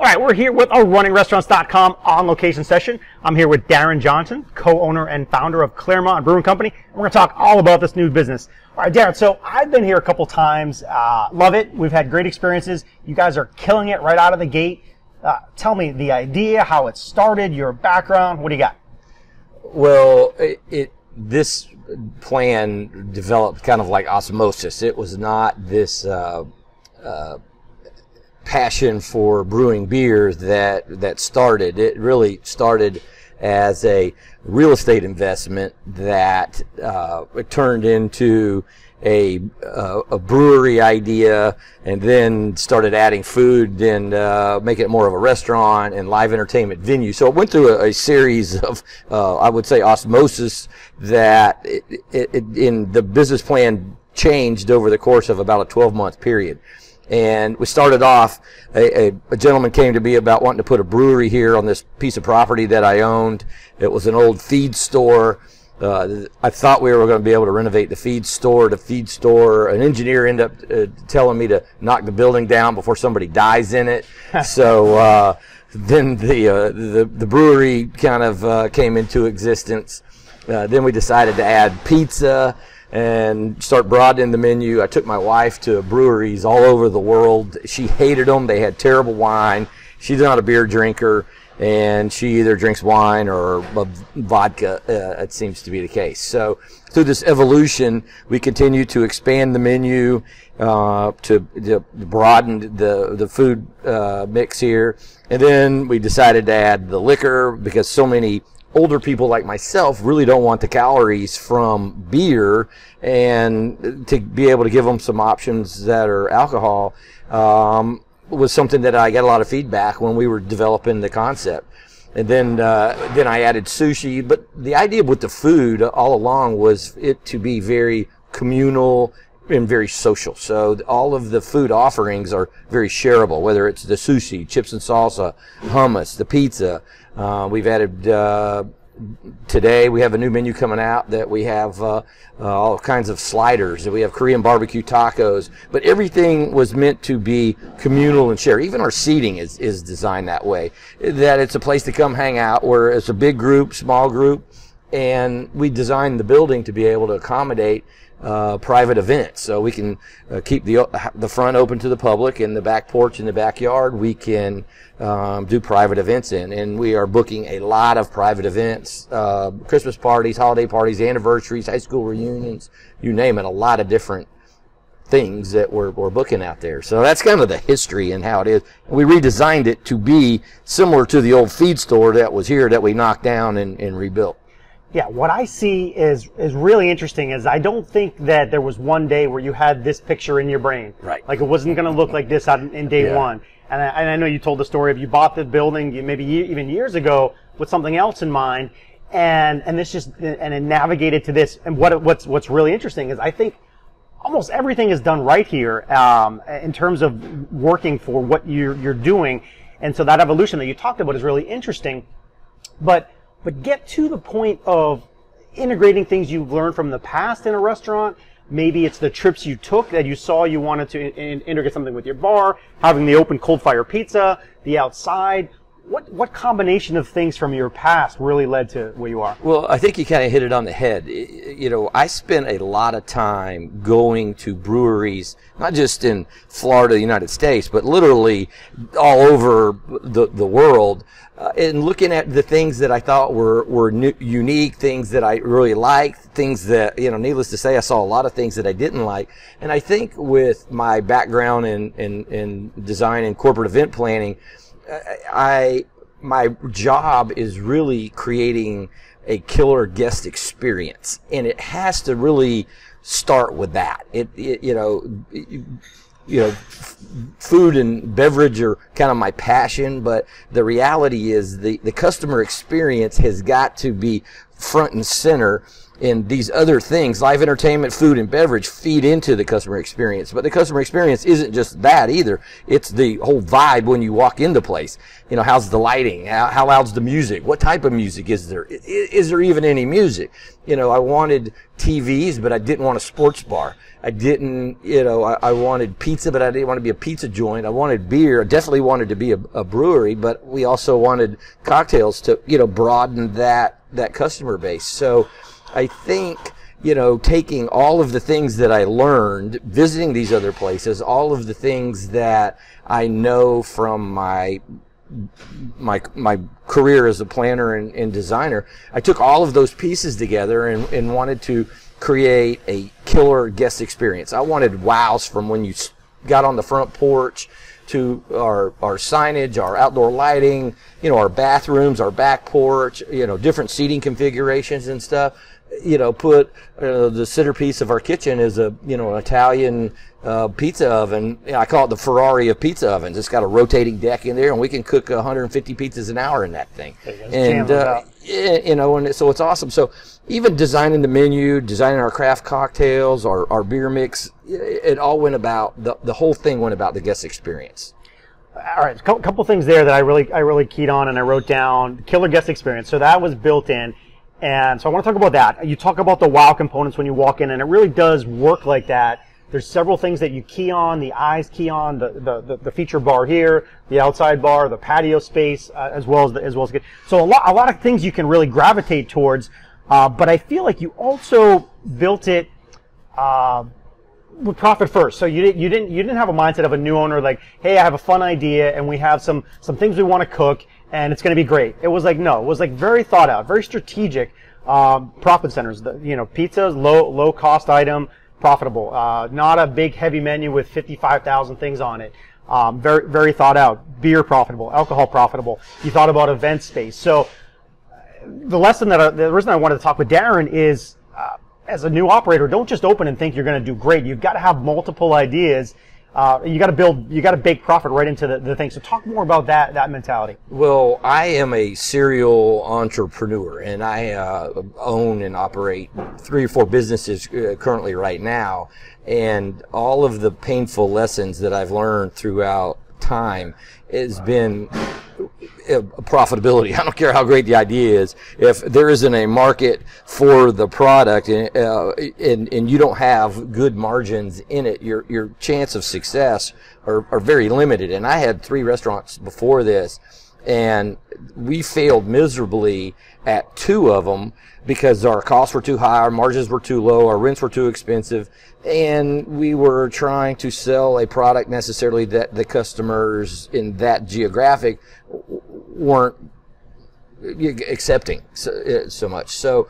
All right, we're here with our runningrestaurants.com on location session. I'm here with Darren Johnson, co-owner and founder of Clermont Brewing Company. And we're going to talk all about this new business. All right, Darren, so I've been here a couple times. Uh, love it. We've had great experiences. You guys are killing it right out of the gate. Uh, tell me the idea, how it started, your background. What do you got? Well, it, it this plan developed kind of like osmosis. It was not this uh, uh, passion for brewing beer that that started. It really started as a real estate investment that uh, turned into a, uh, a brewery idea and then started adding food and uh, making it more of a restaurant and live entertainment venue. So it went through a, a series of, uh, I would say, osmosis that it, it, in the business plan changed over the course of about a 12 month period. And we started off, a, a, a, gentleman came to me about wanting to put a brewery here on this piece of property that I owned. It was an old feed store. Uh, I thought we were going to be able to renovate the feed store. The feed store, an engineer ended up uh, telling me to knock the building down before somebody dies in it. so uh, then the, uh, the the brewery kind of uh, came into existence. Uh, then we decided to add pizza and start broadening the menu. I took my wife to breweries all over the world. She hated them. They had terrible wine. She's not a beer drinker, and she either drinks wine or vodka. Uh, it seems to be the case. So through this evolution, we continue to expand the menu uh, to, to, broaden the the food uh, mix here, and then we decided to add the liquor because so many older people like myself really don't want the calories from beer and to be able to give them some options that are alcohol um, was something that I got a lot of feedback when we were developing the concept. And then, uh, then I added sushi. But the idea with the food all along was it to be very communal and very social. So all of the food offerings are very shareable, whether it's the sushi, chips and salsa, hummus, the pizza. Uh, we've added uh, today we have a new menu coming out that we have uh, uh, all kinds of sliders we have korean barbecue tacos but everything was meant to be communal and share even our seating is, is designed that way that it's a place to come hang out where it's a big group small group and we designed the building to be able to accommodate uh, private events. So we can uh, keep the the front open to the public and the back porch in the backyard. We can um, do private events in, and we are booking a lot of private events, uh, Christmas parties, holiday parties, anniversaries, high school reunions, you name it. A lot of different things that we're, we're booking out there. So that's kind of the history and how it is. We redesigned it to be similar to the old feed store that was here that we knocked down and, and rebuilt yeah, what I see is is really interesting is I don't think that there was one day where you had this picture in your brain. Right. Like it wasn't going to look like this on, in day Yeah. one. And I, and I know you told the story of you bought the building maybe even years ago with something else in mind, and and this just and it navigated to this. And what what's what's really interesting is I think almost everything is done right here um, in terms of working for what you're you're doing. And so that evolution that you talked about is really interesting. But but get to the point of integrating things you've learned from the past in a restaurant. Maybe it's the trips you took that you saw you wanted to in- integrate something with your bar, having the open cold fire pizza, the outside. What what combination of things from your past really led to where you are? Well, I think you kind of hit it on the head. You know, I spent a lot of time going to breweries, not just in Florida, the United States, but literally all over the, the world, uh, and looking at the things that I thought were, were new, unique, things that I really liked, things that, you know, needless to say, I saw a lot of things that I didn't like. And I think with my background in, in, in design and corporate event planning, I my job is really creating a killer guest experience, and it has to really start with that. It, it you know. you know, f- food and beverage are kind of my passion, but the reality is the, the customer experience has got to be front and center and these other things, live entertainment, food, and beverage, feed into the customer experience. But the customer experience isn't just that either. It's the whole vibe when you walk into the place. You know, how's the lighting? How, how loud's the music? What type of music is there? Is, is there even any music? You know, I wanted TVs, but I didn't want a sports bar. I didn't, you know, I, I wanted pizza, but I didn't want to be a pizza joint. I wanted beer. I definitely wanted to be a, a brewery, but we also wanted cocktails to, you know, broaden that, that customer base. So I think, you know, taking all of the things that I learned visiting these other places, all of the things that I know from my my my career as a planner and, and, designer, I took all of those pieces together and, and wanted to create a killer guest experience. I wanted wows from when you got on the front porch to our our signage, our outdoor lighting, you know, our bathrooms, our back porch, you know, different seating configurations and stuff you know, put uh, the centerpiece of our kitchen is a you know an Italian uh, pizza oven. I call it the Ferrari of pizza ovens. It's got a rotating deck in there, and we can cook 150 pizzas an hour in that thing. And uh, you know, and so it's awesome. So even designing the menu, designing our craft cocktails, our, our beer mix, it all went about the the whole thing went about the guest experience. All right, a couple things there that I really I really keyed on and I wrote down killer guest experience. So that was built in and so I want to talk about that. You talk about the wow components when you walk in, and it really does work like that. There's several things that you key on, the eyes key on, the, the, the, feature bar here, the outside bar, the patio space, uh, as well as the, as well as, good. so a lot, a lot of things you can really gravitate towards, uh, but I feel like you also built it, uh, with profit first. So you didn't, you didn't, you didn't have a mindset of a new owner like, hey, I have a fun idea and we have some, some things we want to cook and it's going to be great. It was like no, it was like very thought out, very strategic. Um, profit centers, the, you know, pizzas, low low cost item, profitable. Uh, not a big heavy menu with 55,000 things on it. Um, very very thought out. Beer profitable, alcohol profitable. You thought about event space. So the lesson that I, the reason I wanted to talk with Darren is. Uh, as a new operator, don't just open and think you're going to do great. You've got to have multiple ideas uh, you got to build, you got to bake profit right into the, the thing. So talk more about that that mentality. Well, I am a serial entrepreneur, and I uh, own and operate three or four businesses uh, currently right now. And all of the painful lessons that I've learned throughout time has been profitability. I don't care how great the idea is. If there isn't a market for the product and, uh, and, and you don't have good margins in it, your, your chance of success are, are very limited. And I had three restaurants before this and we failed miserably at two of them because our costs were too high, our margins were too low, our rents were too expensive, and we were trying to sell a product necessarily that the customers in that geographic weren't accepting so, uh, so much. So,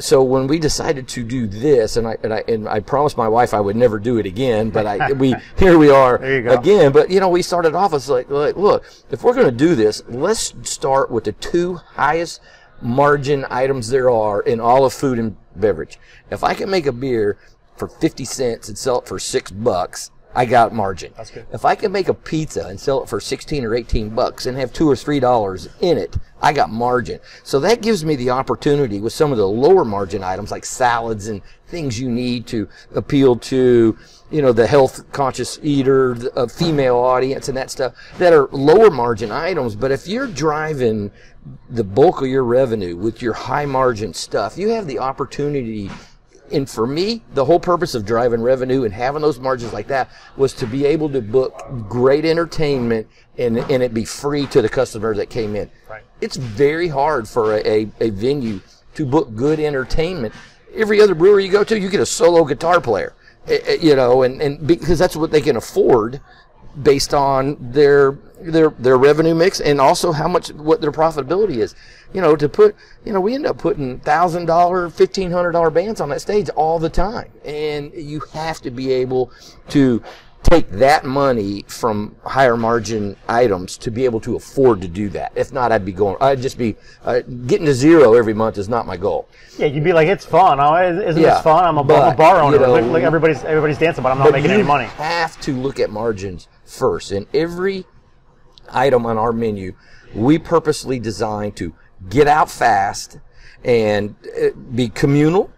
so when we decided to do this, and I and I and I promised my wife I would never do it again, but I we here we are again. But you know, we started off as like, like look, if we're going to do this, let's start with the two highest margin items there are in all of food and beverage. If I can make a beer for fifty cents and sell it for six bucks, I got margin. That's good. If I can make a pizza and sell it for 16 or 18 bucks and have two or three dollars in it, I got margin. So that gives me the opportunity with some of the lower margin items like salads and things you need to appeal to, you know, the health conscious eater, a uh, female audience and that stuff that are lower margin items. But if you're driving the bulk of your revenue with your high margin stuff, you have the opportunity and for me, the whole purpose of driving revenue and having those margins like that was to be able to book great entertainment and, and it be free to the customer that came in. Right. It's very hard for a, a, a venue to book good entertainment. Every other brewery you go to, you get a solo guitar player, eh, eh, you know, and, and because that's what they can afford based on their their their revenue mix and also how much what their profitability is. You know, to put you know we end up putting thousand dollar, fifteen hundred dollar bands on that stage all the time, and you have to be able to take that money from higher margin items to be able to afford to do that. If not, I'd be going. I'd just be uh, getting to zero every month is not my goal. Yeah, you'd be like, it's fun. Oh, isn't yeah, this fun? I'm a, but, a bar owner. You know, everybody's everybody's dancing, but I'm not making any money. You Have to look at margins first, and every item on our menu, we purposely design to get out fast and uh, be communal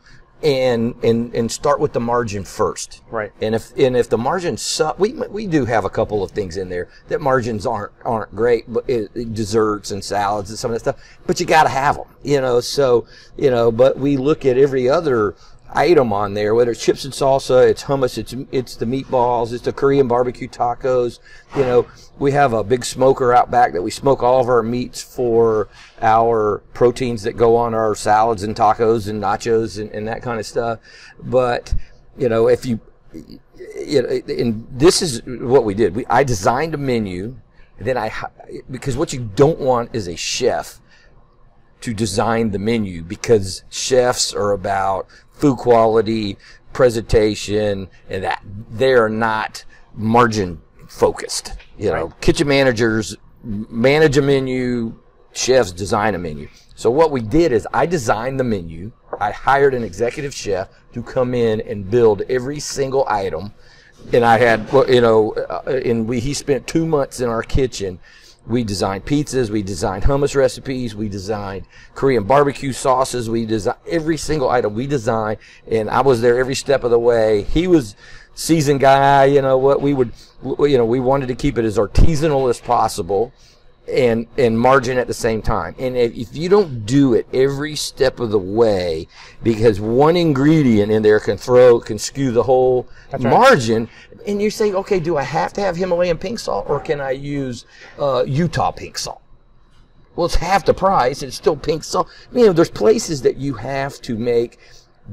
and and and start with the margin first. Right. And if and if the margins suck, we we do have a couple of things in there that margins aren't aren't great, but it, desserts and salads and some of that stuff. But you got to have them, you know. So you know, but we look at every other item on there, whether it's chips and salsa, it's hummus, it's it's the meatballs, it's the Korean barbecue tacos. You know, we have a big smoker out back that we smoke all of our meats for our proteins that go on our salads and tacos and nachos and, and that kind of stuff. But you know, if you you know, and this is what we did. We I designed a menu, then I because what you don't want is a chef to design the menu because chefs are about food quality, presentation, and that they are not margin focused. You know, Right. kitchen managers manage a menu, chefs design a menu. So what we did is I designed the menu. I hired an executive chef to come in and build every single item. And I had, well, you know, uh, and we, he spent two months in our kitchen. We designed pizzas, we designed hummus recipes, we designed Korean barbecue sauces, we designed every single item we designed, and I was there every step of the way. He was seasoned guy, you know what we would, you know, we wanted to keep it as artisanal as possible and and margin at the same time. And if, if you don't do it every step of the way, because one ingredient in there can throw can skew the whole right. margin, and you say, okay, do I have to have Himalayan pink salt or can I use uh, Utah pink salt? Well, it's half the price. It's still pink salt. You know, there's places that you have to make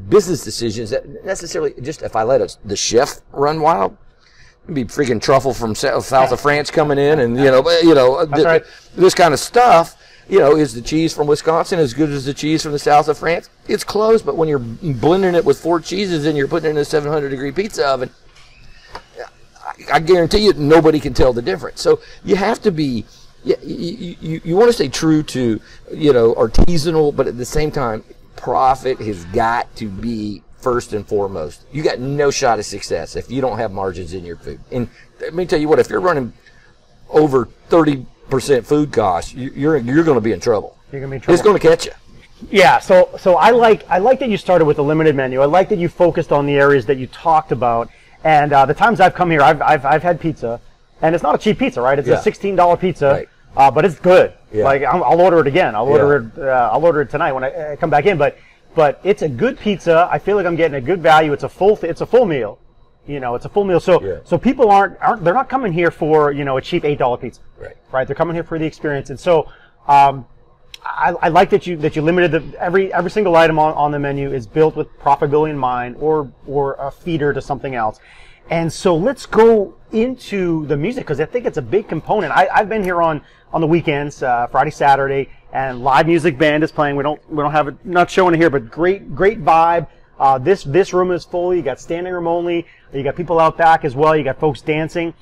business decisions that necessarily just if I let a, the chef run wild, it'd be freaking truffle from south, south of France coming in, and you know, you know, th- right. this kind of stuff. You know, is the cheese from Wisconsin as good as the cheese from the south of France? It's close, but when you're blending it with four cheeses and you're putting it in a 700 degree pizza oven, I- guarantee you nobody can tell the difference. So you have to be, you, you, you, want to stay true to, you know, artisanal, but at the same time, profit has got to be first and foremost. You got no shot of success if you don't have margins in your food. And let me tell you what, if you're running over 30% food costs, you- you're, you're going to be in trouble. You're gonna be in trouble. It's going to catch you. Yeah, so so I like I like that you started with a limited menu. I like that you focused on the areas that you talked about. And uh, the times I've come here, I've, I've I've had pizza, and it's not a cheap pizza, right? It's Yeah. a sixteen dollar pizza, Right. uh, but it's good. Yeah. Like I'm, I'll order it again. I'll order Yeah. it. Uh, I'll order it tonight when I, I come back in. But but it's a good pizza. I feel like I'm getting a good value. It's a full it's a full meal. You know, it's a full meal. So Yeah. so people aren't aren't they're not coming here for you know a cheap eight dollar pizza Right. right? They're coming here for the experience, and so um, I, I like that you that you limited the every every single item on, on the menu is built with profitability in mind, or or a feeder to something else. And so let's go into the music because I think it's a big component. I, I've been here on on the weekends, uh, Friday, Saturday, and live music band is playing. We don't we don't have it not showing it here, but great great vibe. Uh, this this room is full. You got standing room only. You got people out back as well. You got folks dancing,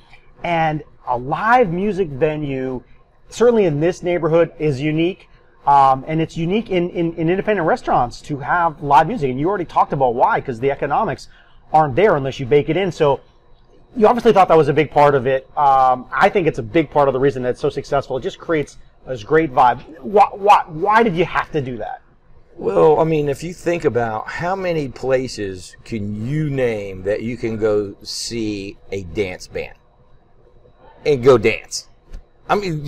and a live music venue, certainly in this neighborhood, is unique. Um, and it's unique in, in, in independent restaurants to have live music. And you already talked about why, because the economics aren't there unless you bake it in. So you obviously thought that was a big part of it. Um, I think it's a big part of the reason that it's so successful. It just creates this great vibe. Why, why, why did you have to do that? Well, I mean, if you think about how many places can you name that you can go see a dance band and go dance? I mean,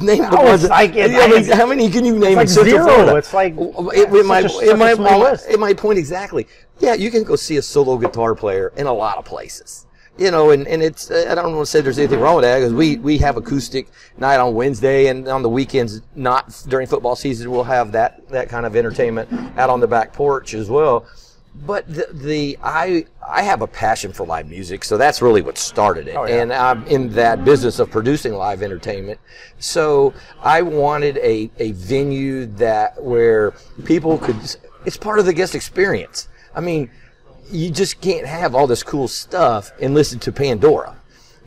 name the it's like- it- I mean, it's- how many can you name like in Central zero. Florida? It's like- it, it's it, might, it, might, small it, list. it might point exactly. Yeah, you can go see a solo guitar player in a lot of places. You know, and, and it's, I don't want to say there's anything wrong with that because we, we have acoustic night on Wednesday and on the weekends, not during football season, we'll have that, that kind of entertainment out on the back porch as well. But the, the I I have a passion for live music, so that's really what started it. Oh, yeah. And I'm in that business of producing live entertainment. So I wanted a, a venue that where people could it's part of the guest experience. I mean, you just can't have all this cool stuff and listen to Pandora.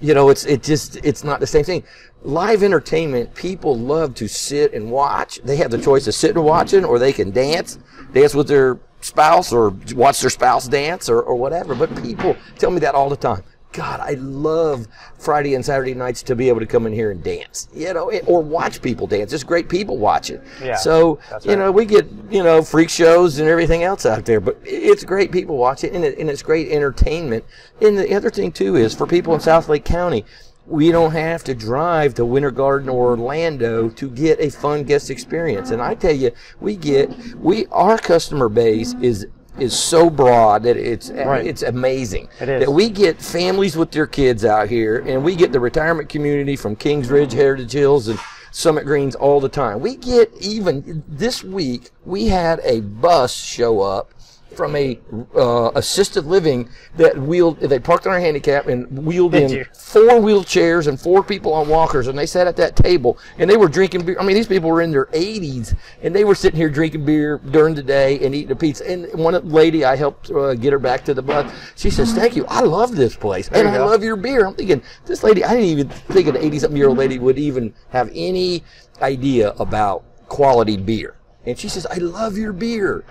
You know, it's it just it's not the same thing. Live entertainment, people love to sit and watch. They have the choice of sitting and watching, or they can dance, dance with their spouse, or watch their spouse dance, or, or whatever. But people tell me that all the time. God, I love Friday and Saturday nights to be able to come in here and dance, you know, or watch people dance. It's great people watching. Yeah, so, that's you know, we get, you know, freak shows and everything else out there, but it's great people watching and, it, and it's great entertainment. And the other thing, too, is for people in South Lake County, we don't have to drive to Winter Garden or Orlando to get a fun guest experience. And I tell you, we get, we, our customer base is is so broad that it's Right. it's amazing. It is. That we get families with their kids out here, and we get the retirement community from Kings Ridge, Heritage Hills, and Summit Greens all the time. We get even this week we had a bus show up from a uh, assisted living that wheeled they parked on our handicap and wheeled Did in you? four wheelchairs and four people on walkers and they sat at that table and they were drinking beer. I mean these people were in their 80s and they were sitting here drinking beer during the day and eating a pizza. And one lady i helped uh, get her back to the bus. She says thank you. I love this place and i go. love your beer. I'm thinking this lady i didn't even think an 80 something year old lady would even have any idea about quality beer. And she says i love your beer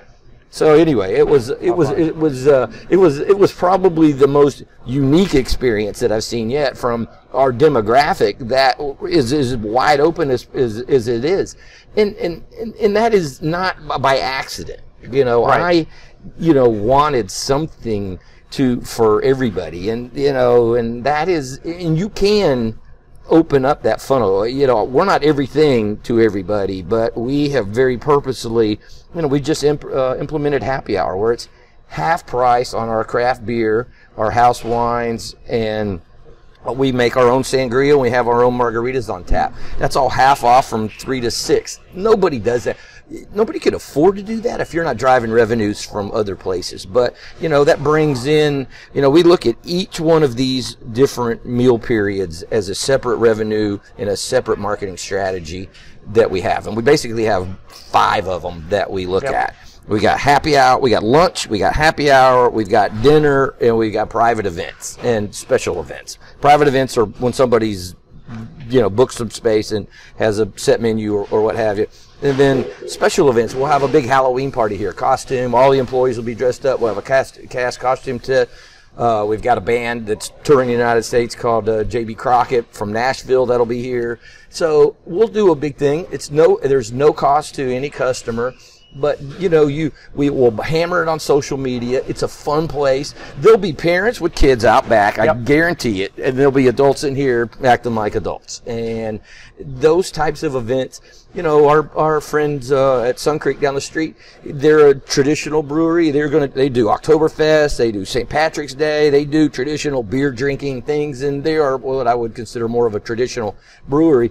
so anyway, it was it was it was uh, it was it was probably the most unique experience that I've seen yet from our demographic that is is wide open as as, as it is, and, and and that is not by accident. You know, Right. I you know wanted something to for everybody, and you know, and that is and you can open up that funnel. You know, we're not everything to everybody, but we have very purposely, you know, we just imp- uh, implemented happy hour where it's half price on our craft beer, our house wines, and we make our own sangria. and We have our own margaritas on tap. That's all half off from three to six. Nobody does that. Nobody could afford to do that if you're not driving revenues from other places. But, you know, that brings in, you know, we look at each one of these different meal periods as a separate revenue and a separate marketing strategy that we have. And we basically have five of them that we look Yep. at. We got happy hour, we got lunch, we got happy hour, we've got dinner, and we've got private events and special events. Private events are when somebody's, you know, books some space and has a set menu or, or what have you. And then special events, we'll have a big Halloween party here, costume, all the employees will be dressed up. We'll have a cast, cast costume to, uh, we've got a band that's touring the United States called uh, JB Crockett from Nashville that'll be here. So we'll do a big thing. It's no, there's no cost to any customer but you know you we will hammer it on social media. It's a fun place. There'll be parents with kids out back i Yep. guarantee it. And there'll be adults in here acting like adults. And those types of events you know our our friends uh, at SunCreek down the street they're a traditional brewery. They're gonna they do oktoberfest they do st patrick's day they do traditional beer drinking things and they are what i would consider more of a traditional brewery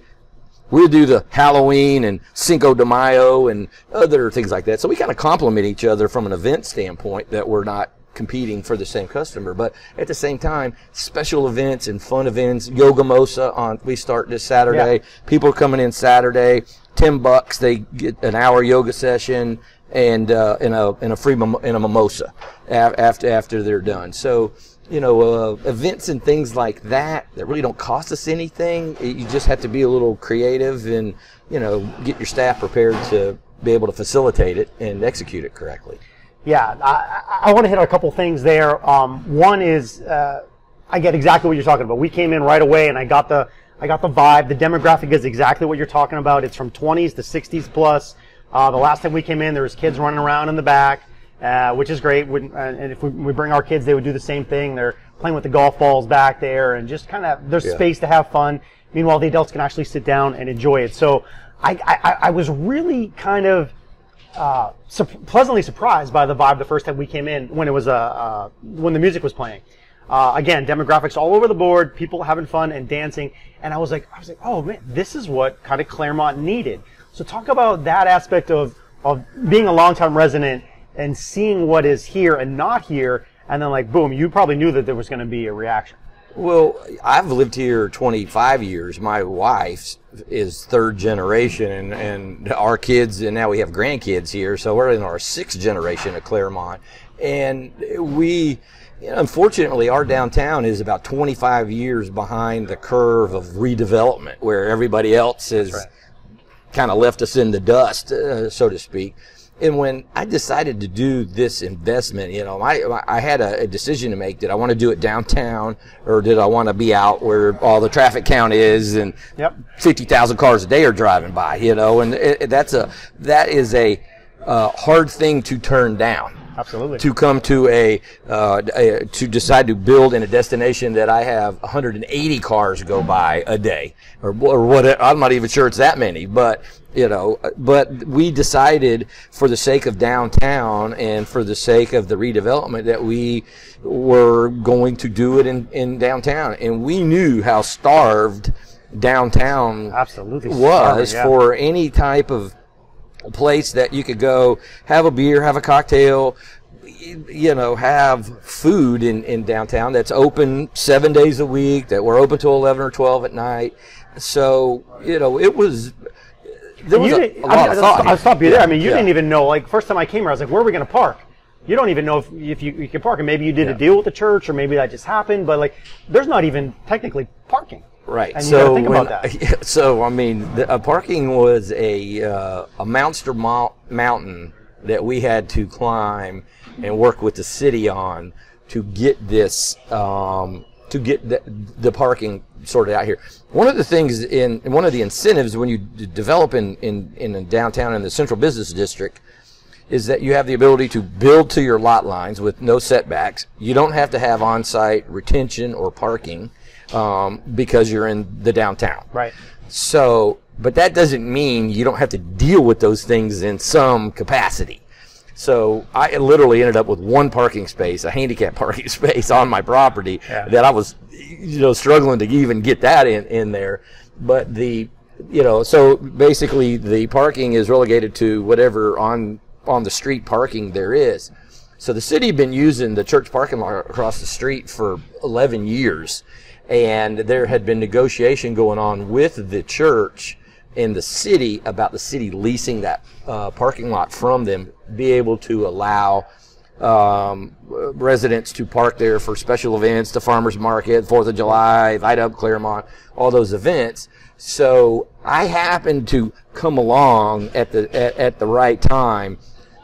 We'll do the Halloween and Cinco de Mayo and other things like that. So we kind of complement each other from an event standpoint that we're not competing for the same customer. But at the same time, special events and fun events, Yoga Mosa on, we start this Saturday. Yeah. People are coming in Saturday, 10 bucks. They get an hour yoga session and, uh, in a, in a free, in a mimosa after, after they're done. So, you know, uh, events and things like that that really don't cost us anything. You just have to be a little creative and, you know, get your staff prepared to be able to facilitate it and execute it correctly. Yeah, I, I- want to hit on a couple things there. Um, one is uh, I get exactly what you're talking about. We came in right away, and I got the I got the vibe. The demographic is exactly what you're talking about. It's from 20s to 60s plus. Uh, the last time we came in, there was kids running around in the back, uh, which is great. When, uh, and if we, we bring our kids, they would do the same thing. They're playing with the golf balls back there, and just kind of there's Yeah. space to have fun. Meanwhile, the adults can actually sit down and enjoy it. So I, I, I was really kind of uh, sup- pleasantly surprised by the vibe the first time we came in when it was uh, uh, when the music was playing. Uh, again, demographics all over the board, people having fun and dancing, and I was like, I was like, oh man, this is what kind of Clermont needed. So talk about that aspect of of being a longtime resident and seeing what is here and not here, and then like boom, you probably knew that there was going to be a reaction. Well, I've lived here 25 years. My wife is third generation, and, and our kids, and now we have grandkids here, so we're in our sixth generation of Clermont. And we, unfortunately, our downtown is about 25 years behind the curve of redevelopment, where everybody else has kind of left us in the dust, uh, so to speak. And when I decided to do this investment, you know, I, I had a, a decision to make. Did I want to do it downtown or did I want to be out where all the traffic count is and Yep. 50,000 cars a day are driving by, you know, and it, it- that's a, that is a, uh, hard thing to turn down. Absolutely. to come to a, uh, a to decide to build in a destination that I have 180 cars go by a day, or or what? I'm not even sure it's that many, but you know, but we decided for the sake of downtown and for the sake of the redevelopment that we were going to do it in, in downtown, and we knew how starved downtown Absolutely was starving, yeah. for any type of place that you could go have a beer, have a cocktail, you know, have food in, in downtown that's open seven days a week, that we're open till 11 or 12 at night. So, you know, it was, there was You a, a I mean, of I'll- thought. I'll stop you there. I mean, you Yeah. didn't even know. Like first time I came here, I was like, "Where are we going to park?" You don't even know if, if you, you can park, and maybe you did a deal with the church, or maybe that just happened. But like, there's not even technically parking. Right. And so think when- about that. So I mean, the, uh, parking was a uh, a monster mo- mountain that we had to climb and work with the city on to get this um, to get the, the parking sorted out here. One of the things in one of the incentives when you d- develop in, in in downtown in the central business district is that you have the ability to build to your lot lines with no setbacks. You don't have to have on-site retention or parking um, because you're in the downtown. Right. So, but that doesn't mean you don't have to deal with those things in some capacity. So I literally ended up with one parking space, a handicap parking space on my property Yeah. that I was, you know, struggling to even get that in, in there. But the, you know, so basically the parking is relegated to whatever on, on the street parking there is. So the city had been using the church parking lot across the street for 11 years. And there had been negotiation going on with the church and the city about the city leasing that uh, parking lot from them, be able to allow um, residents to park there for special events, the farmers market, Fourth of July, Light Up Clermont, all those events. So I happened to come along at the at, at the right time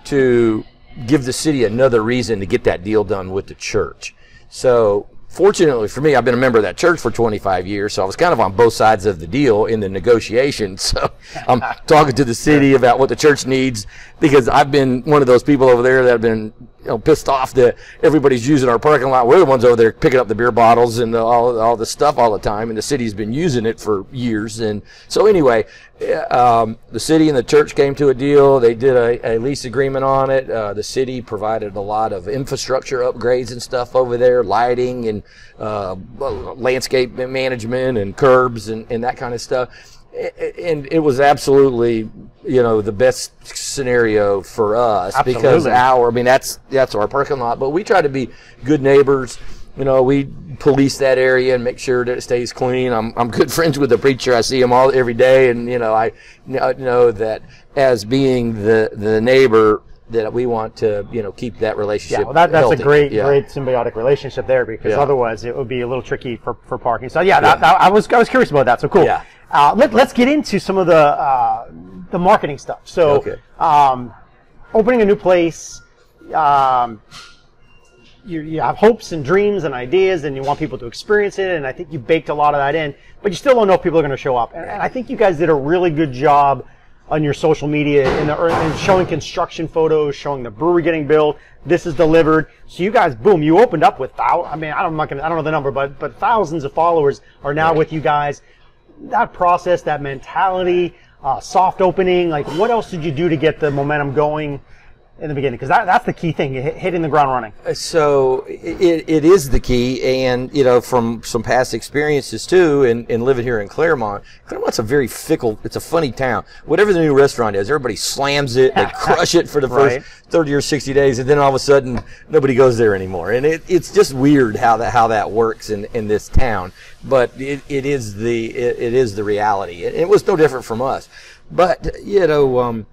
to give the city another reason to get that deal done with the church. So fortunately for me, I've been a member of that church for 25 years, so I was kind of on both sides of the deal in the negotiation. So I'm talking to the city about what the church needs because I've been one of those people over there that have been you know, pissed off that everybody's using our parking lot. We're the ones over there picking up the beer bottles and the, all all the stuff all the time, and the city's been using it for years. And so anyway, uh, um, the city and the church came to a deal. They did a, a lease agreement on it. Uh, the city provided a lot of infrastructure upgrades and stuff over there, lighting and uh, landscape management and curbs and, and that kind of stuff. And it was absolutely, you know, the best scenario for us because our, I mean, that's that's our parking lot. But we try to be good neighbors. You know, we police that area and make sure that it stays clean. I'm, I'm good friends with the preacher. I see him all every day, and you know, I know that as being the the neighbor that we want to, you know, keep that relationship. Yeah, well, that, that's healthy. a great, Yeah. great symbiotic relationship there because Yeah. otherwise it would be a little tricky for, for parking. So yeah, that, that- I was I was curious about that. So cool. Yeah. Uh, let, let's get into some of the uh, the marketing stuff. So, Okay. um, opening a new place, um, you, you have hopes and dreams and ideas, and you want people to experience it. And I think you baked a lot of that in, but you still don't know if people are going to show up. And, and I think you guys did a really good job on your social media in, the, in showing construction photos, showing the brewery getting built. This is delivered. So you guys, boom, you opened up with thou. I mean, I don't, I'm not gonna, I don't know the number, but but thousands of followers are now with you guys. That process, that mentality, uh, soft opening. Like, what else did you do to get the momentum going in the beginning? Because that, that's the key thing, hit- hitting the ground running. So it, it is the key, and you know from some past experiences too, and, and living here in Clermont. Clermont's a very fickle. It's a funny town. Whatever the new restaurant is, everybody slams it. They crush it for the first Right. thirty or sixty days, and then all of a sudden nobody goes there anymore. And it, it's just weird how that how that works in, in this town. But it, it is the it, it is the reality. It, it was no different from us. But you know. Um,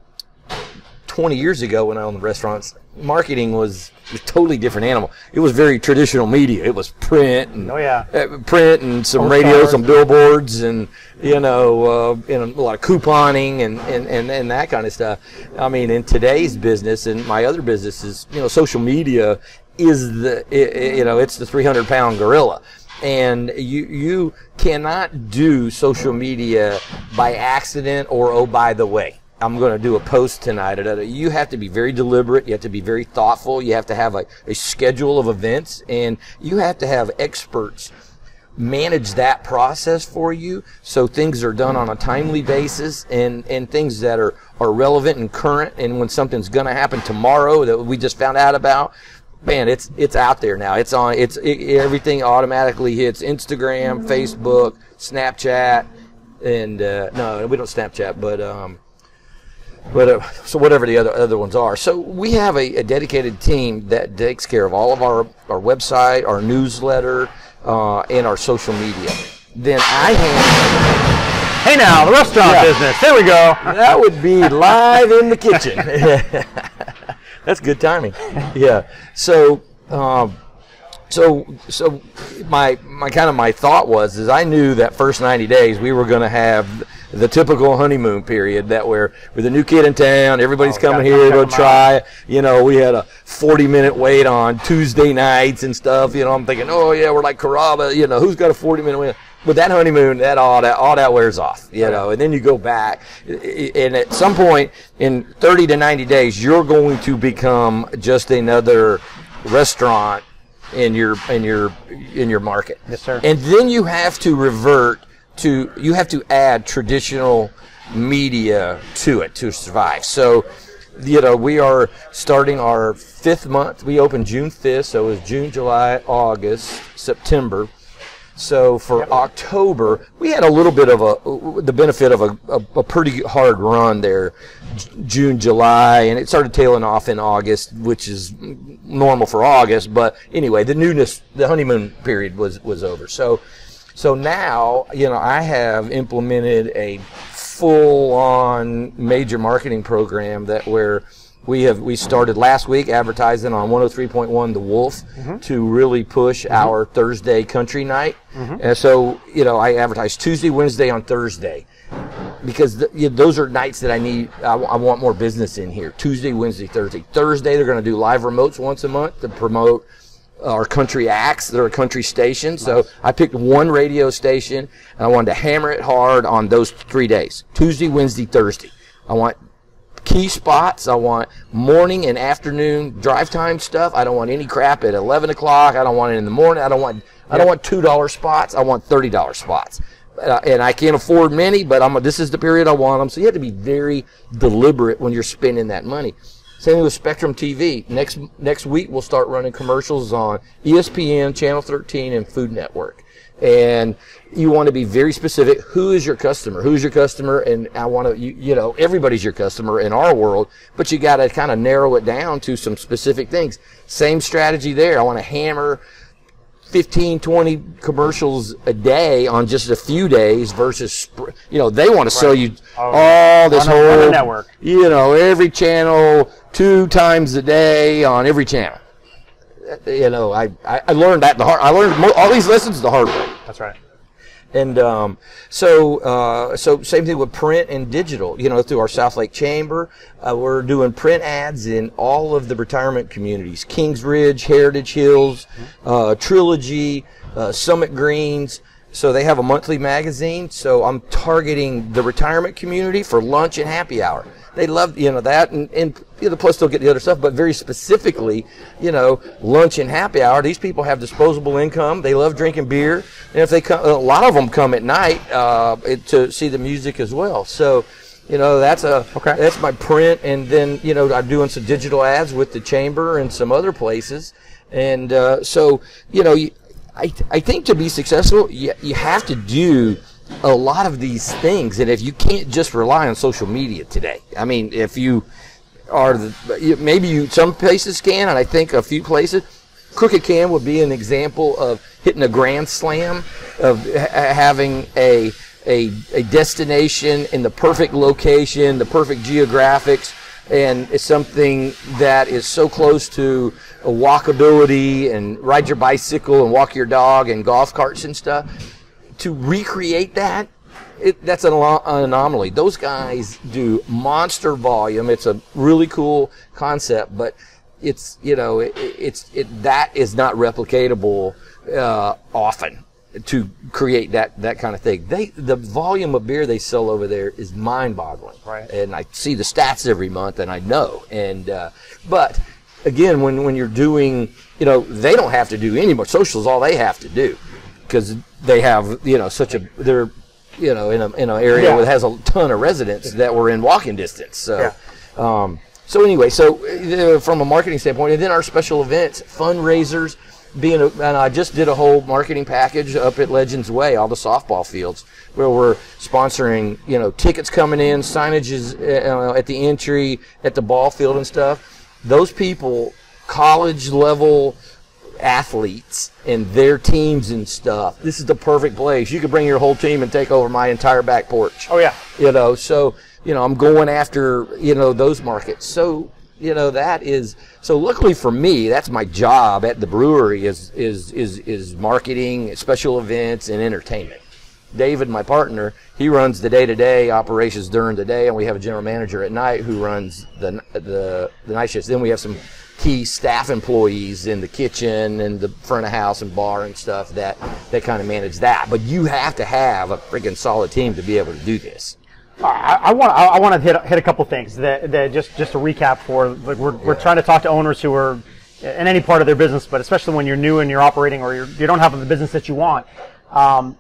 20 years ago when I owned the restaurants, marketing was a totally different animal. It was very traditional media. It was print and Oh, yeah. uh, print and some Postcards. radio, some billboards, and you know, uh, and a lot of couponing and, and, and, and that kind of stuff. I mean, in today's business and my other businesses, you know, social media is the i- i- you know it's the 300 pound gorilla. And you you cannot do social media by accident or oh by the way I'm going to do a post tonight. You have to be very deliberate. You have to be very thoughtful. You have to have a, a schedule of events, and you have to have experts manage that process for you so things are done on a timely basis and, and things that are, are relevant and current and when something's going to happen tomorrow that we just found out about man it's it's out there now it's on it's it, everything automatically hits instagram facebook snapchat and uh, no we don't snapchat but um, but uh, so whatever the other other ones are. So we have a, a, dedicated team that takes care of all of our our website, our newsletter, uh, and our social media. Then I handle. Hey now, the restaurant yeah. business. There we go. That would be live in the kitchen. That's good timing. Yeah. So. Um, so so my my kind of my thought was is I knew that first 90 days we were going to have the typical honeymoon period that where with a new kid in town, everybody's oh, coming here to try. Out. You know, we had a 40 minute wait on Tuesday nights and stuff. You know, I'm thinking, oh yeah, we're like Carrabba. You know, who's got a 40 minute wait? With that honeymoon, that all that all that wears off. You right. know, and then you go back, and at some point in 30 to 90 days, you're going to become just another restaurant in your in your in your market. Yes, sir. And then you have to revert to you have to add traditional media to it to survive. So, you know, we are starting our fifth month. We opened June 5th, so it was June, July, August, September. So for. October, we had a little bit of a the benefit of a, a, a pretty hard run there, June, July, and it started tailing off in August, which is normal for August. But anyway, the newness, the honeymoon period was was over. So so now, you know, I have implemented a full-on major marketing program that where we have we started last week advertising on 103.1 The Wolf mm-hmm. to really push mm-hmm. our Thursday country night. Mm-hmm. And so, you know, I advertise Tuesday, Wednesday, on Thursday because you know, those are nights that I need. I, I, want more business in here. Tuesday, Wednesday, Thursday. Thursday, they're going to do live remotes once a month to promote our country acts. They're a country station. Nice. So I picked one radio station and I wanted to hammer it hard on those three days Tuesday, Wednesday, Thursday. I want key spots. I want morning and afternoon drive time stuff. I don't want any crap at 11 o'clock. I don't want it in the morning. I don't want, I don't want $2 spots. I want $30 spots. Uh, and I can't afford many, but I'm, this is the period I want them. So you have to be very deliberate when you're spending that money. Same with Spectrum TV. Next next week we'll start running commercials on ESPN, Channel 13, and Food Network. And you want to be very specific. Who is your customer? Who's your customer? And I want to, you, you know, everybody's your customer in our world, but you got to kind of narrow it down to some specific things. Same strategy there. I want to hammer 15, 20 commercials a day on just a few days versus, you know, they want to sell you oh, all this whole network. You know, every channel two times a day on every channel. Uh, you know, I, I learned that the hard. I learned all these lessons the hard way. That's right. And um, so, uh, so same thing with print and digital. You know, through our South Lake Chamber, uh, we're doing print ads in all of the retirement communities: Kings Ridge, Heritage Hills, uh, Trilogy, uh, Summit Greens. So they have a monthly magazine. So I'm targeting the retirement community for lunch and happy hour they love you know that, and, and you know, plus they'll get the other stuff. But very specifically, you know, lunch and happy hour. These people have disposable income. They love drinking beer, and if they come, a lot of them come at night uh, to see the music as well. So. You know that's a okay. that's my print, and then you know I'm doing some digital ads with the chamber and some other places, and uh, so you know I I think to be successful you, you have to do a lot of these things, and if you can't just rely on social media today, I mean, if you are the, maybe you some places can, and I think a few places, Crooked Can would be an example of hitting a grand slam, of ha- having a, a a destination in the perfect location, the perfect geographics, and it's something that is so close to walkability and ride your bicycle and walk your dog and golf carts and stuff to recreate that, it, that's an, an, anomaly. Those guys do monster volume. It's a really cool concept, but it's you know it, it's it that is not replicatable uh, often. to create that that kind of thing. They the volume of beer they sell over there is mind-boggling. Right. And I see the stats every month, and I know. And uh, but again, when when you're doing, you know, they don't have to do any more. Social is all they have to do because they have you know such a they're you know in a in an area Yeah. that has a ton of residents that were in walking distance. So. Yeah. Um, so anyway, so uh, from a marketing standpoint, and then our special events, fundraisers, being, a, and I just did a whole marketing package up at Legends Way, all the softball fields, where we're sponsoring, you know, tickets coming in, signages uh, at the entry, at the ball field and stuff. Those people, college level athletes and their teams and stuff. This is the perfect place. You could bring your whole team and take over my entire back porch Oh yeah. you know so you know i'm going after you know those markets so you know that is so luckily for me that's my job at the brewery is is is is marketing special events and entertainment david my partner he runs the day-to-day operations during the day and we have a general manager at night who runs the the, the night shifts. Then we have some key staff employees in the kitchen and the front of house and bar and stuff that that kind of manage that. But you have to have a freaking solid team to be able to do this. I, I want I, want to hit hit a couple things that, that just just to recap for like we're, we're trying to talk to owners who are in any part of their business, but especially when you're new and you're operating or you're, you don't have the business that you want. Um,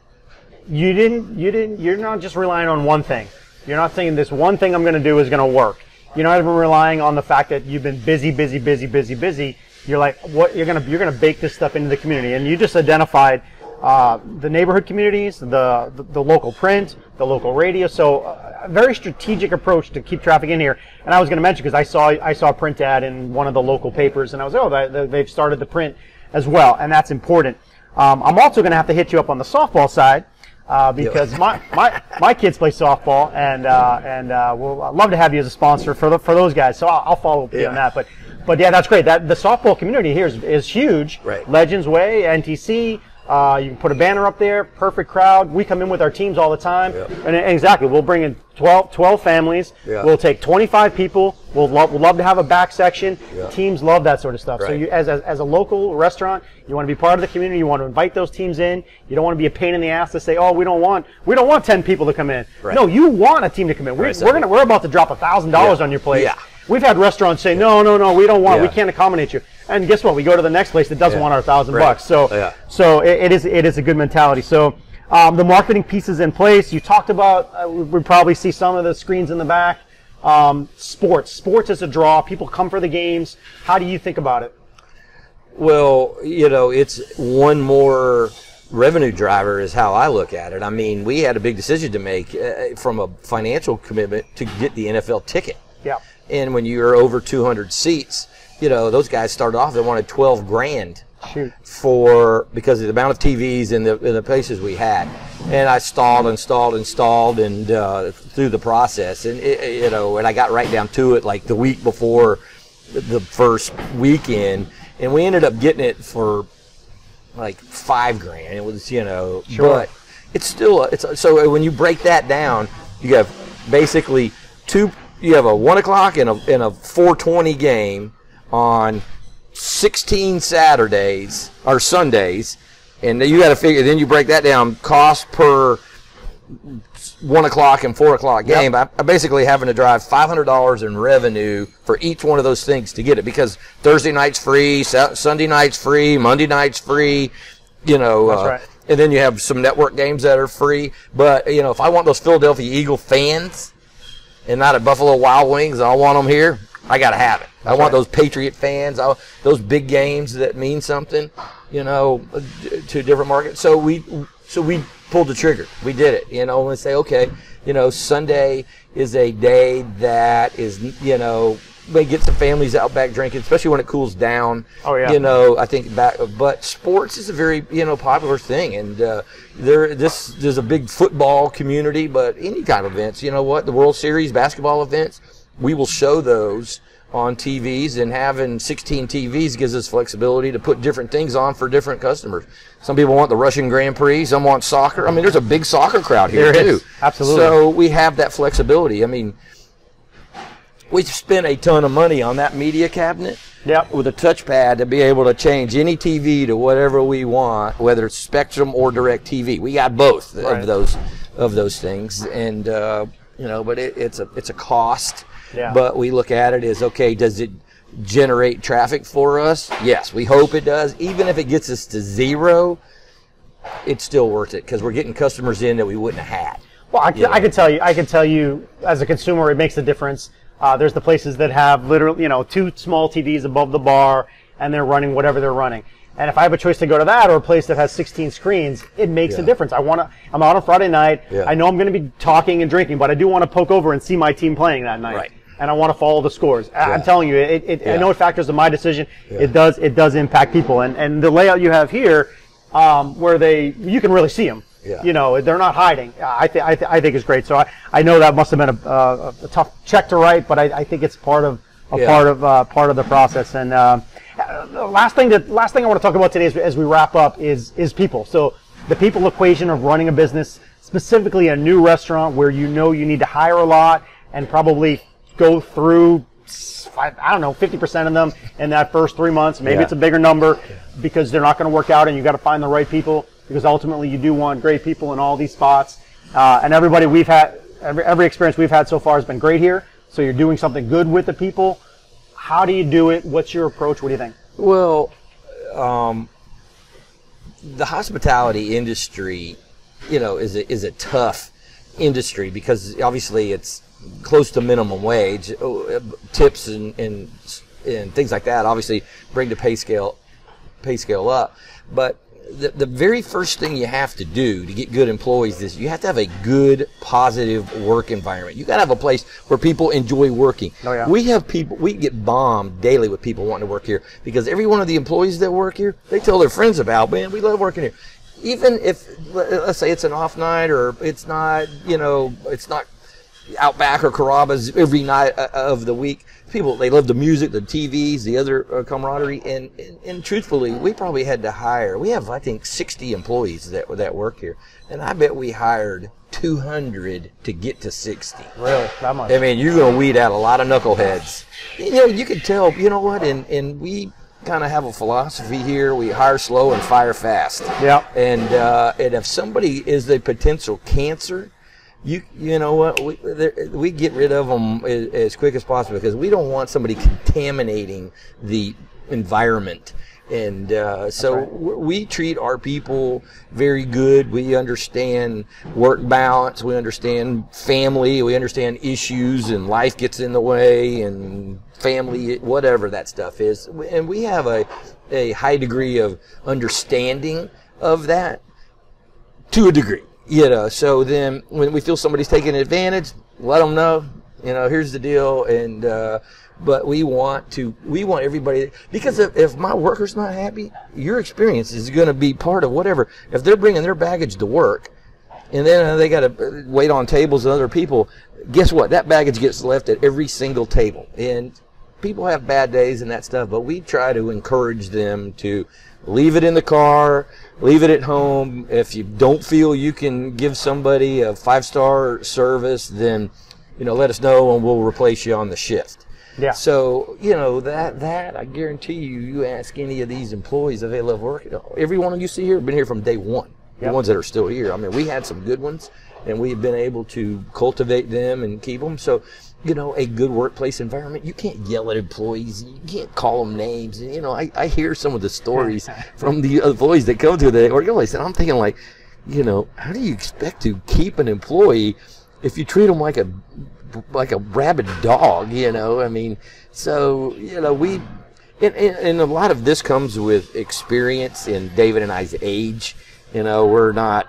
you didn't you didn't you're not just relying on one thing. You're not saying this one thing I'm going to do is going to work. You're not even relying on the fact that you've been busy, busy, busy, busy, busy. You're like what you're gonna you're gonna bake this stuff into the community, and you just identified uh, the neighborhood communities, the, the the local print, the local radio. So uh, a very strategic approach to keep traffic in here. And I was going to mention because I saw I saw a print ad in one of the local papers, and I was oh they, they've started the print as well, and that's important. Um, I'm also going to have to hit you up on the softball side uh, because my, my my kids play softball, and uh, and uh, we'll I'd love to have you as a sponsor for the, for those guys. So I'll, I'll follow up you on that. But but yeah, that's great. That the softball community here is, is huge. Right. Legends Way, NTC. Uh, you can put a banner up there. Perfect crowd. We come in with our teams all the time. Yeah. And, and exactly, we'll bring in 12, 12 families. Yeah. We'll take 25 people. We'll love, we'll love to have a back section. Yeah. Teams love that sort of stuff. So you, as, as, as a local restaurant, you want to be part of the community. You want to invite those teams in. You don't want to be a pain in the ass to say, "Oh, we don't want we don't want 10 people to come in." Right. No, you want a team to come in. We, Right, we're gonna we're about to drop a thousand dollars Yeah. on your plate. Yeah. We've had restaurants say, "No, no, no, we don't want. We can't accommodate you." And guess what? We go to the next place that doesn't Yeah. want our thousand Right. bucks. So Yeah. so it, it is it is a good mentality. So um, the marketing piece is in place. You talked about uh, we, probably see some of the screens in the back. Um, sports, sports is a draw. People come for the games. How do you think about it? Well, you know, it's one more revenue driver is how I look at it. I mean, we had a big decision to make uh, from a financial commitment to get the NFL ticket. Yeah. And when you're over 200 seats, you know, those guys started off, they wanted 12 grand Shoot. for, because of the amount of TVs and the, and the places we had. And I stalled and stalled and stalled and, uh, through the process. And, it, you know, and I got right down to it like the week before the first weekend. And we ended up getting it for like five grand. It was, you know, Sure. but it's still, a, it's a, so when you break that down, you have basically two, you have a one o'clock and a, and a 420 game on 16 Saturdays or Sundays. And you got to figure, then you break that down, cost per one o'clock and four o'clock game. I, I'm basically having to drive five hundred dollars in revenue for each one of those things to get it because Thursday night's free, Sunday night's free, Monday night's free. You know, That's uh, right. and then you have some network games that are free. But you know, if I want those Philadelphia Eagle fans and not at Buffalo Wild Wings, I want them here. I gotta have it. I want right. those Patriot fans. I, those big games that mean something. You know, to different markets. So we, so we pulled the trigger. We did it. You know, and say, okay, you know, Sunday is a day that is, you know, may get some families out back drinking, especially when it cools down. Oh, yeah. You know, I think back, but sports is a very you know popular thing, and uh, there this there's a big football community, but any kind of events, you know what, the World Series basketball events, we will show those on TVs, and having 16 TVs gives us flexibility to put different things on for different customers. Some people want the Russian Grand Prix, some want soccer. I mean, there's a big soccer crowd here There too. is. Absolutely. So we have that flexibility. I mean, we've spent a ton of money on that media cabinet, Yep. with a touchpad to be able to change any TV to whatever we want, whether it's Spectrum or Direct TV. We got both Right. of those of those things, and uh, you know, but it, it's a it's a cost. Yeah. But we look at it as okay, does it generate traffic for us? Yes, we hope it does. Even if it gets us to zero, it's still worth it because we're getting customers in that we wouldn't have had. Well, I, Yeah. I can tell you, I can tell you, as a consumer, it makes a difference. Uh, there's the places that have literally, you know, two small TVs above the bar, and they're running whatever they're running. And if I have a choice to go to that or a place that has 16 screens, it makes a difference. I want to. I'm out on Friday night. Yeah. I know I'm going to be talking and drinking, but I do want to poke over and see my team playing that night. Right. And I want to follow the scores. I- I'm telling you, it, it, I Yeah. know it factors in my decision. Yeah. It does. It does impact people. And and the layout you have here, um, where they you can really see them. Yeah. You know, they're not hiding. I, th- I, th- I think is great. So I, I know that must have been a, uh, a tough check to write, but I, I think it's part of a Yeah. part of uh, part of the process. And um, uh, the last thing that last thing I want to talk about today, as, as we wrap up, is is people. So the people equation of running a business, specifically a new restaurant where you know you need to hire a lot and probably go through. Five, I don't know, 50% of them in that first three months. Maybe Yeah. it's a bigger number because they're not going to work out and you got to find the right people because ultimately you do want great people in all these spots. Uh, and everybody we've had, every, every experience we've had so far has been great here. So you're doing something good with the people. How do you do it? What's your approach? What do you think? Well, um, the hospitality industry, you know, is a, is a tough industry because obviously it's close to minimum wage. Oh, Tips and, and and things like that obviously bring the pay scale pay scale up, but the, the very first thing you have to do to get good employees is you have to have a good, positive work environment. You got to have a place where people enjoy working. Oh, yeah. We have people, we get bombed daily with people wanting to work here because every one of the employees that work here, they tell their friends about, man, we love working here. Even if, let's say it's an off night or it's not, you know, it's not Outback or Carrabba's every night uh, of the week. People they love the music, the TVs, the other uh, camaraderie, and, and and truthfully, we probably had to hire. We have I think sixty employees that that work here, and I bet we hired two hundred to get to sixty. Really? That much? I mean, you're going to weed out a lot of knuckleheads. You know, you can tell. You know what? And and we kind of have a philosophy here. We hire slow and fire fast. Yeah. And uh, and if somebody is a potential cancer, you you know what? We we get rid of them as, as quick as possible because we don't want somebody contaminating the environment. And uh, so right. we treat our people very good. We understand work balance. We understand family. We understand issues and life gets in the way and family, whatever that stuff is. And we have a, a high degree of understanding of that to a degree. You know, so then when we feel somebody's taking advantage, let them know. You know, here's the deal, and uh, but we want to, we want everybody because if, if my worker's not happy, your experience is going to be part of whatever. If they're bringing their baggage to work, and then they got to wait on tables and other people. Guess what? That baggage gets left at every single table, and people have bad days and that stuff. But we try to encourage them to leave it in the car, leave it at home. If you don't feel you can give somebody a five star service, then you know let us know and we'll replace you on the shift. Yeah. So you know that that I guarantee you, you ask any of these employees if they love working. Every one of you see here have been here from day one. Yep. The ones that are still here. I mean, we had some good ones, and we've been able to cultivate them and keep them. So, you know, a good workplace environment. You can't yell at employees. You can't call them names. And, you know, I, I hear some of the stories from the employees that come to the workplace, and I'm thinking like, you know, how do you expect to keep an employee if you treat them like a like a rabid dog? You know, I mean, so you know we. And, and, and a lot of this comes with experience in David and I's age. You know, we're not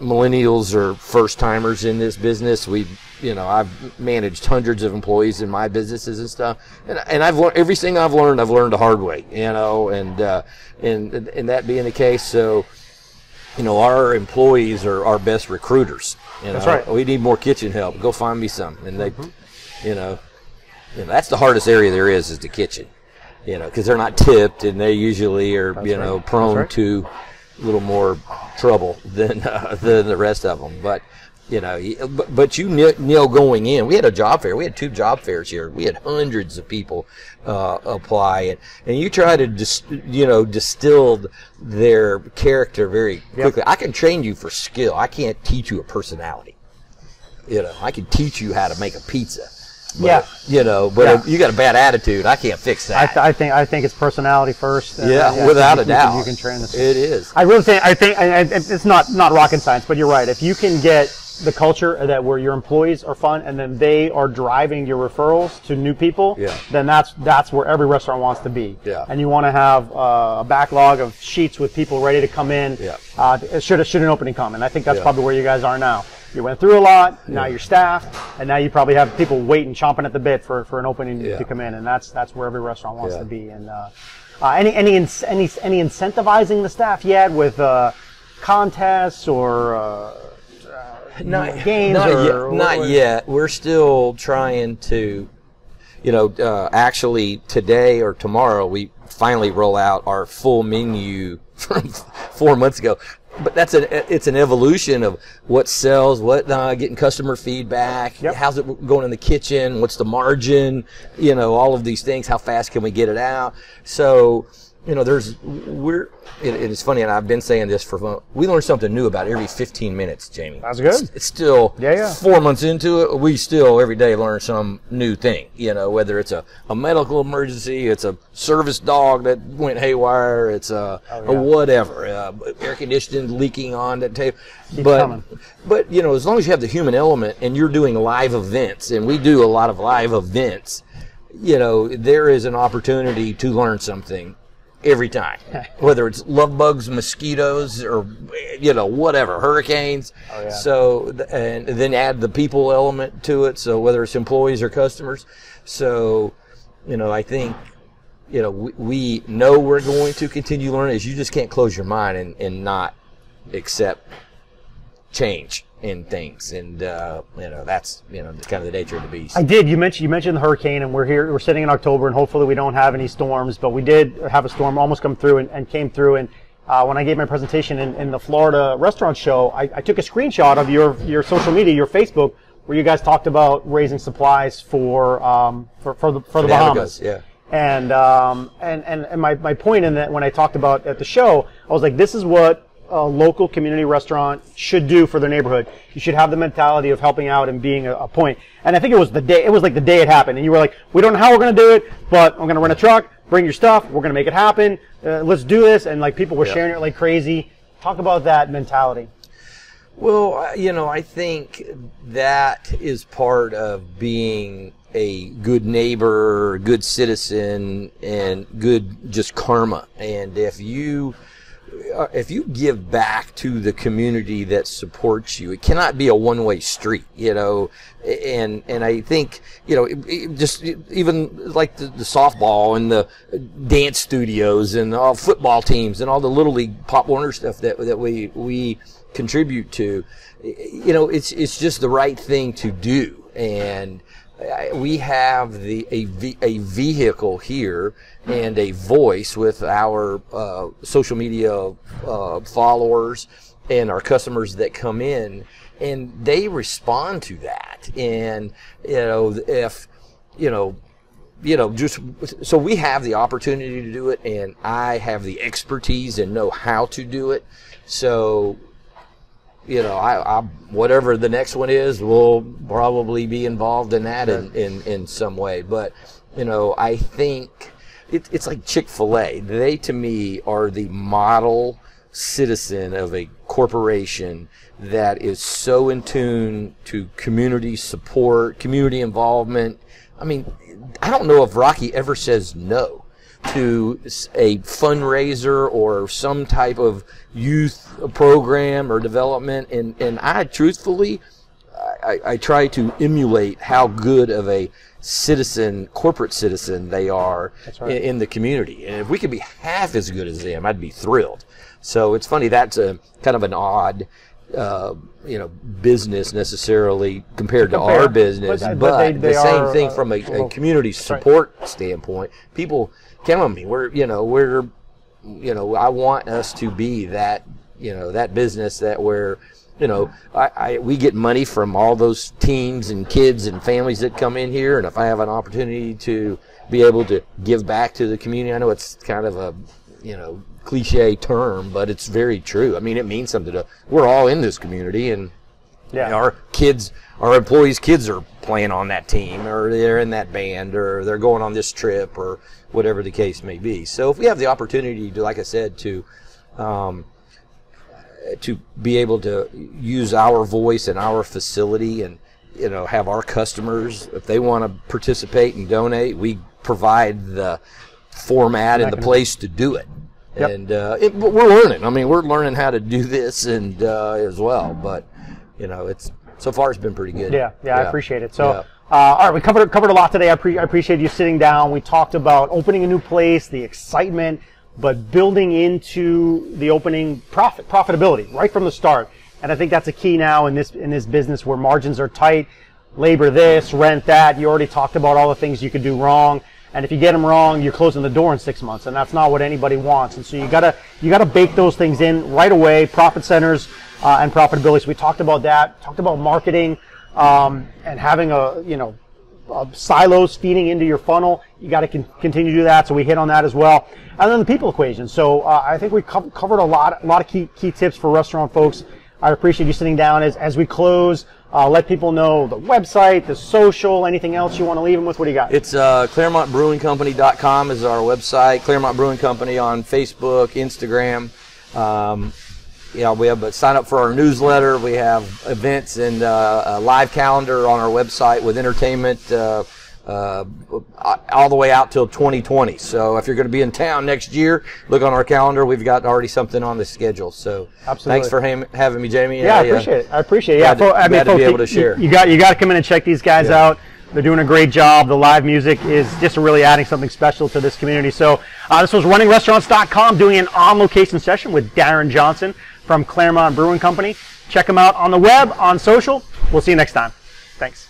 millennials or first timers in this business. We, you know, I've managed hundreds of employees in my businesses and stuff, and, and I've learned everything I've learned. I've learned the hard way. You know, and uh, and and that being the case, so you know, our employees are our best recruiters. You know, That's right. We need more kitchen help. Go find me some, and they, you know, you know, that's the hardest area there is is the kitchen. You know, because they're not tipped, and they usually are, you know, right. prone right. to a little more trouble than uh, than the rest of them. But You know, but, but you kn- know going in, we had a job fair. We had two job fairs here. We had hundreds of people uh, apply, and, and you try to dis, you know distill their character very quickly. I can train you for skill. I can't teach you a personality. You know, I can teach you how to make a pizza. But, Yeah. You know, but Yeah. you got a bad attitude, I can't fix I, that. th- I think I think it's personality first. and, yeah, uh, without you a can- you can- doubt. You can train this. It is. I really think I think and- and it's not not rocket science, but you're right. If you can get the culture that where your employees are fun and then they are driving your referrals to new people, Yeah. then that's that's where every restaurant wants to be. Yeah. And you want to have uh, a backlog of sheets with people ready to come in. Yeah. Uh, should should an opening come? And I think that's Yeah. probably where you guys are now. You went through a lot. Now you're staffed, and now you probably have people waiting, chomping at the bit for, for an opening Yeah. to come in, and that's that's where every restaurant wants Yeah. to be. And uh, uh, any any any any incentivizing the staff yet with uh, contests or uh, not, games not or- yet, not yet. We're still trying to, you know, uh, actually today or tomorrow we finally roll out our full menu from four months ago. But that's an it's an evolution of what sells, what uh, getting customer feedback, Yep. how's it going in the kitchen, what's the margin, you know, all of these things. How fast can we get it out? So you know, there's we're it, it is funny, and I've been saying this for fun. We learn something new about every 15 minutes, Jamie. That's good. It's, it's still Yeah, yeah. four months into it. We still every day learn some new thing. You know, whether it's a, a medical emergency, it's a service dog that went haywire, it's a, Oh, a whatever, uh, air conditioning leaking on that table. but coming. but you know, as long as you have the human element and you're doing live events, and we do a lot of live events, you know, there is an opportunity to learn something every time. Whether it's love bugs, mosquitoes, or you know, whatever, hurricanes. Oh, yeah. So and then add the people element to it. So whether it's employees or customers. So, you know, I think you know, we, we know we're going to continue learning. Is you just can't close your mind and, and not accept change in things, and uh, you know that's you know kind of the nature of the beast. I did. You mentioned you mentioned the hurricane, and we're here. We're sitting in October, and hopefully we don't have any storms. But we did have a storm almost come through and, and came through. And uh, when I gave my presentation in, in the Florida restaurant show, I, I took a screenshot of your your social media, your Facebook, where you guys talked about raising supplies for um, for for the for the Bahamas, yeah. And um, and and and my, my point in that when I talked about at the show, I was like, this is what a local community restaurant should do for their neighborhood. You should have the mentality of helping out and being a, a point. And I think it was the day. It was like the day it happened, and you were like, we don't know how we're going to do it, but I'm going to rent a truck, bring your stuff, we're going to make it happen. Uh, let's do this. And like people were Yeah. sharing it like crazy. Talk about that mentality. Well, you know, I think that is part of being a good neighbor, good citizen, and good just karma. And if you Uh, if you give back to the community that supports you, it cannot be a one-way street, you know. And and I think you know, it, it just even like the, the softball and the dance studios and all football teams and all the little league Pop Warner stuff that that we we contribute to, you know, it's it's just the right thing to do. And we have the a, a vehicle here and a voice with our uh, social media uh, followers and our customers that come in and they respond to that. And you know if you know you know just so we have the opportunity to do it and i have the expertise and know how to do it. So you know, I, I whatever the next one is, we'll probably be involved in that in, in, in some way. But you know, I think it, it's like Chick Fil A. They to me are the model citizen of a corporation that is so in tune to community support, community involvement. I mean, I don't know if Rocky ever says no to a fundraiser or some type of youth program or development. And, and I truthfully, I, I try to emulate how good of a citizen, corporate citizen they are right. in, in the community. And if we could be half as good as them, I'd be thrilled. So it's funny, that's a kind of an odd, uh, you know, business necessarily compared to compare, our business, but- but, but they- they the same are, thing uh, from a, a community right. support standpoint. People on me. We're, you know, we're, you know, I want us to be that, you know, that business that where you know, I, I we get money from all those teams and kids and families that come in here, and if I have an opportunity to be able to give back to the community, I know it's kind of a, you know, cliche term, but it's very true. I mean, it means something to. We're all in this community, and Yeah. our kids, our employees' kids are playing on that team, or they're in that band, or they're going on this trip, or whatever the case may be. So if we have the opportunity to, like I said, to um, to be able to use our voice and our facility, and you know, have our customers, if they want to participate and donate, we provide the format and the place to do it. Yep. And uh, it, but we're learning. I mean, we're learning how to do this and uh, as well. But you know, it's so far it's been pretty good. Yeah, yeah, I appreciate it. So, Yeah. uh, all right, we covered covered a lot today. I, pre- I appreciate you sitting down. We talked about opening a new place, the excitement, but building into the opening profit profitability right from the start. And I think that's a key now in this in this business where margins are tight. Labor this, rent that. You already talked about all the things you could do wrong. And if you get them wrong, you're closing the door in six months, and that's not what anybody wants. And so you gotta you gotta bake those things in right away. Profit centers uh, and profitability. So we talked about that. Talked about marketing um, and having a you know uh, silos feeding into your funnel. You got to con- continue to do that. So we hit on that as well. And then the people equation. So uh, I think we co- covered a lot, a lot of key key tips for restaurant folks. I appreciate you sitting down as as we close. Uh, let people know the website, the social, anything else you want to leave them with. What do you got? It's uh, ClermontBrewingCompany.com is our website. Clermont Brewing Company on Facebook, Instagram. Um, we have a sign up for our newsletter. We have events and uh, a live calendar on our website with entertainment uh, uh, all the way out till 2020. So if you're going to be in town next year, look on our calendar. We've got already something on the schedule. So Absolutely. thanks for ham- having me, Jamie. Yeah, I uh, appreciate it. I appreciate it. Yeah, to- I mean, glad to be able to share. You, you got you got to come in and check these guys Yeah. out. They're doing a great job. The live music is just really adding something special to this community. So uh, this was runningrestaurants.com doing an on-location session with Darren Johnson from Clermont Brewing Company. Check them out on the web, on social. We'll see you next time. Thanks.